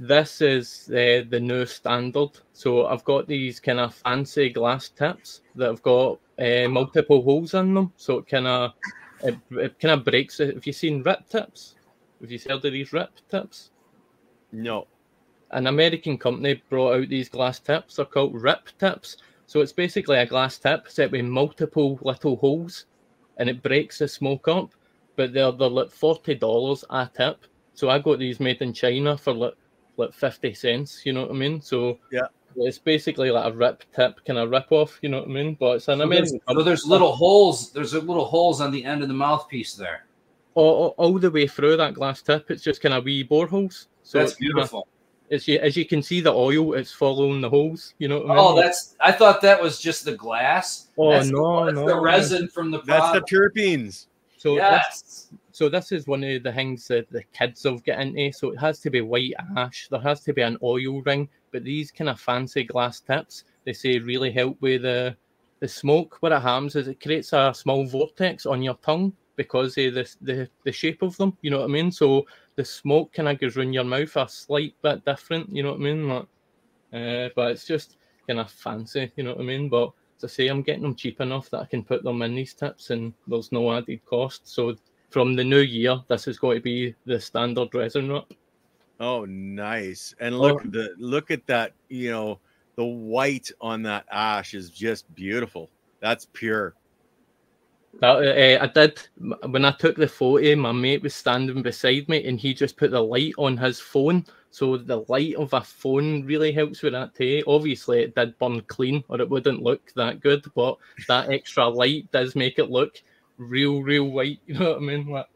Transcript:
This is uh, the new standard. So I've got these kind of fancy glass tips that have got uh, multiple holes in them. So it kind of it, it kind of breaks it. Have you seen rip tips? Have you heard of these rip tips? No. An American company brought out these glass tips. They're called rip tips. So it's basically a glass tip set with multiple little holes, and it breaks the smoke up. But they're they're like forty dollars a tip. So I got these made in China for like like 50 cents, you know what I mean? So yeah, it's basically like a rip tip kind of rip off, you know what I mean? But it's an So American. there's, so there's little holes. There's little holes on the end of the mouthpiece there. all, all, all the way through that glass tip, it's just kind of wee boreholes. So That's it's kinda- beautiful. As you, as you can see, the oil it's following the holes. You know what I oh, mean? Oh, that's. I thought that was just the glass. Oh, that's no, that's no. the resin from the That's the terpenes. so yes. So this is one of the things that the kids have get into. So it has to be white ash. There has to be an oil ring. But these kind of fancy glass tips, they say really help with the the smoke. What it happens is it creates a small vortex on your tongue because of the the, the shape of them. You know what I mean? So the smoke kind of goes around your mouth a slight bit different. You know what I mean? Like, uh, but it's just kind of fancy. You know what I mean? But as I say, I'm getting them cheap enough that I can put them in these tips and there's no added cost. So from the new year, this is going to be the standard resin wrap. Oh, nice. And look Oh. at the look at that, you know, the white on that ash is just beautiful. That's pure. That, uh, I did when I took the photo. My mate was standing beside me, and he just put the light on his phone. So the light of a phone really helps with that too. Obviously, it did burn clean, or it wouldn't look that good. But that extra light does make it look real, real white. You know what I mean? Like,